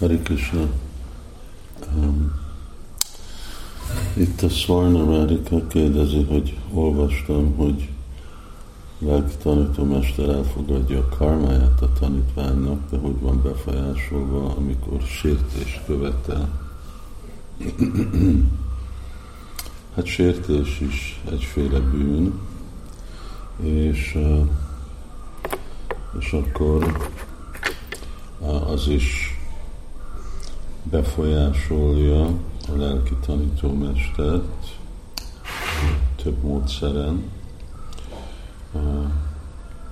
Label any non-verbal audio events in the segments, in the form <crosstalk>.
Hari Krishna. Um, itt a Svarna Rádika kérdezi, hogy olvastam, hogy lelki tanítómester elfogadja a karmáját a tanítványnak, de hogy van befolyásolva, amikor sértés követel. <clears throat> hát sértés is egyféle bűn, és, és akkor az is befolyásolja a lelki tanítómestert több módszeren.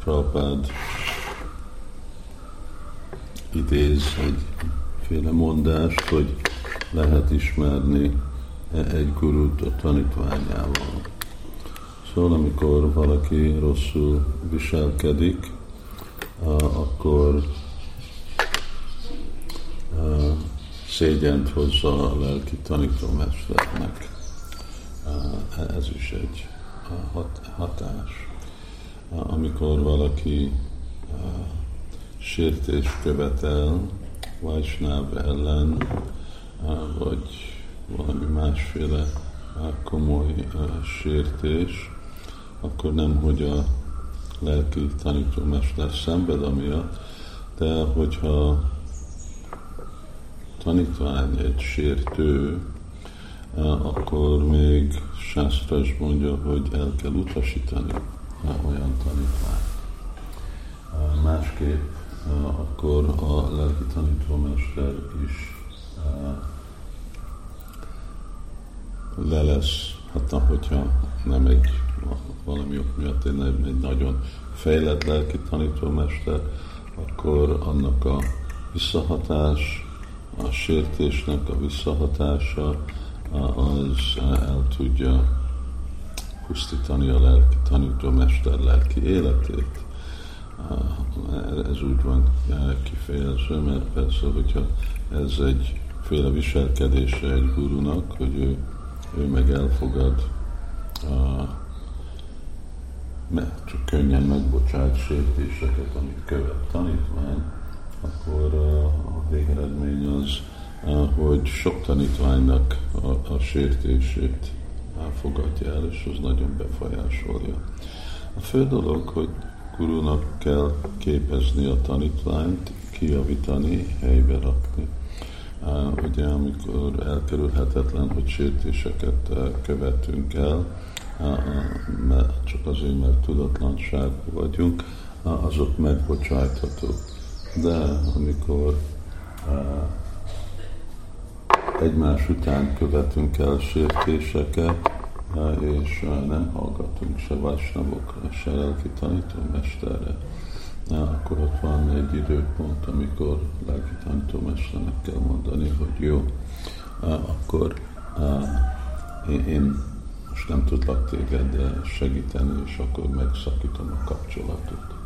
Prabhupád idéz egyféle mondást, hogy lehet ismerni egy gurút a tanítványával. Szóval amikor valaki rosszul viselkedik, akkor szégyent hozza a lelki tanítómesternek. Ez is egy hatás. Amikor valaki sértés követel Vajsnáv ellen, vagy valami másféle komoly sértés, akkor nem, hogy a lelki tanítómester szenved amiatt, de hogyha tanítvány egy sértő, akkor még Sásztras mondja, hogy el kell utasítani olyan tanítványt. Másképp akkor a lelki tanítómester is le lesz, hát hogyha nem egy valami ok miatt egy, egy nagyon fejlett lelki tanítómester, akkor annak a visszahatás, a sértésnek a visszahatása az el tudja pusztítani a lelki tanítómester lelki életét. Ez úgy van kifejezve, mert persze, hogyha ez egy féle viselkedése egy gurunak, hogy ő, ő meg elfogad mert csak könnyen megbocsájt sértéseket, amit követ tanítvány, akkor a végeredmény az, hogy sok tanítványnak a, a sértését fogadja el, és az nagyon befolyásolja. A fő dolog, hogy gurunak kell képezni a tanítványt, kijavítani, helybe rakni. Ugye, amikor elkerülhetetlen, hogy sértéseket követünk el, mert csak azért, mert tudatlanságban vagyunk, azok megbocsájthatók. De amikor egymás után követünk el sértéseket, és nem hallgatunk se vasnavokra, se lelki tanítómesterre, akkor ott van egy időpont, amikor lelki tanítómesternek kell mondani, hogy jó, akkor én most nem tudlak téged segíteni, és akkor megszakítom a kapcsolatot.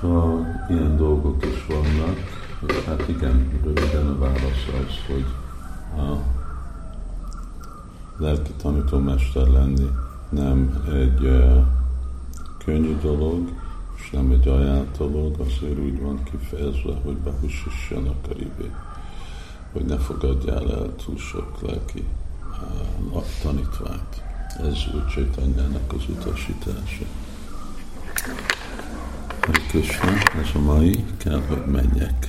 Szóval ilyen dolgok is vannak. Hát igen, röviden a válasz az, hogy a lelki tanítómester lenni nem egy könnyű dolog, és nem egy ajánlt dolog, azért úgy van kifejezve, hogy behussissanak a ribé, hogy ne fogadjál el túl sok lelki tanítványt. Ez úgy Csaitanyának az utasítása. Köszönöm, ez a mai, kell, hogy menjek.